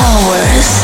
hours.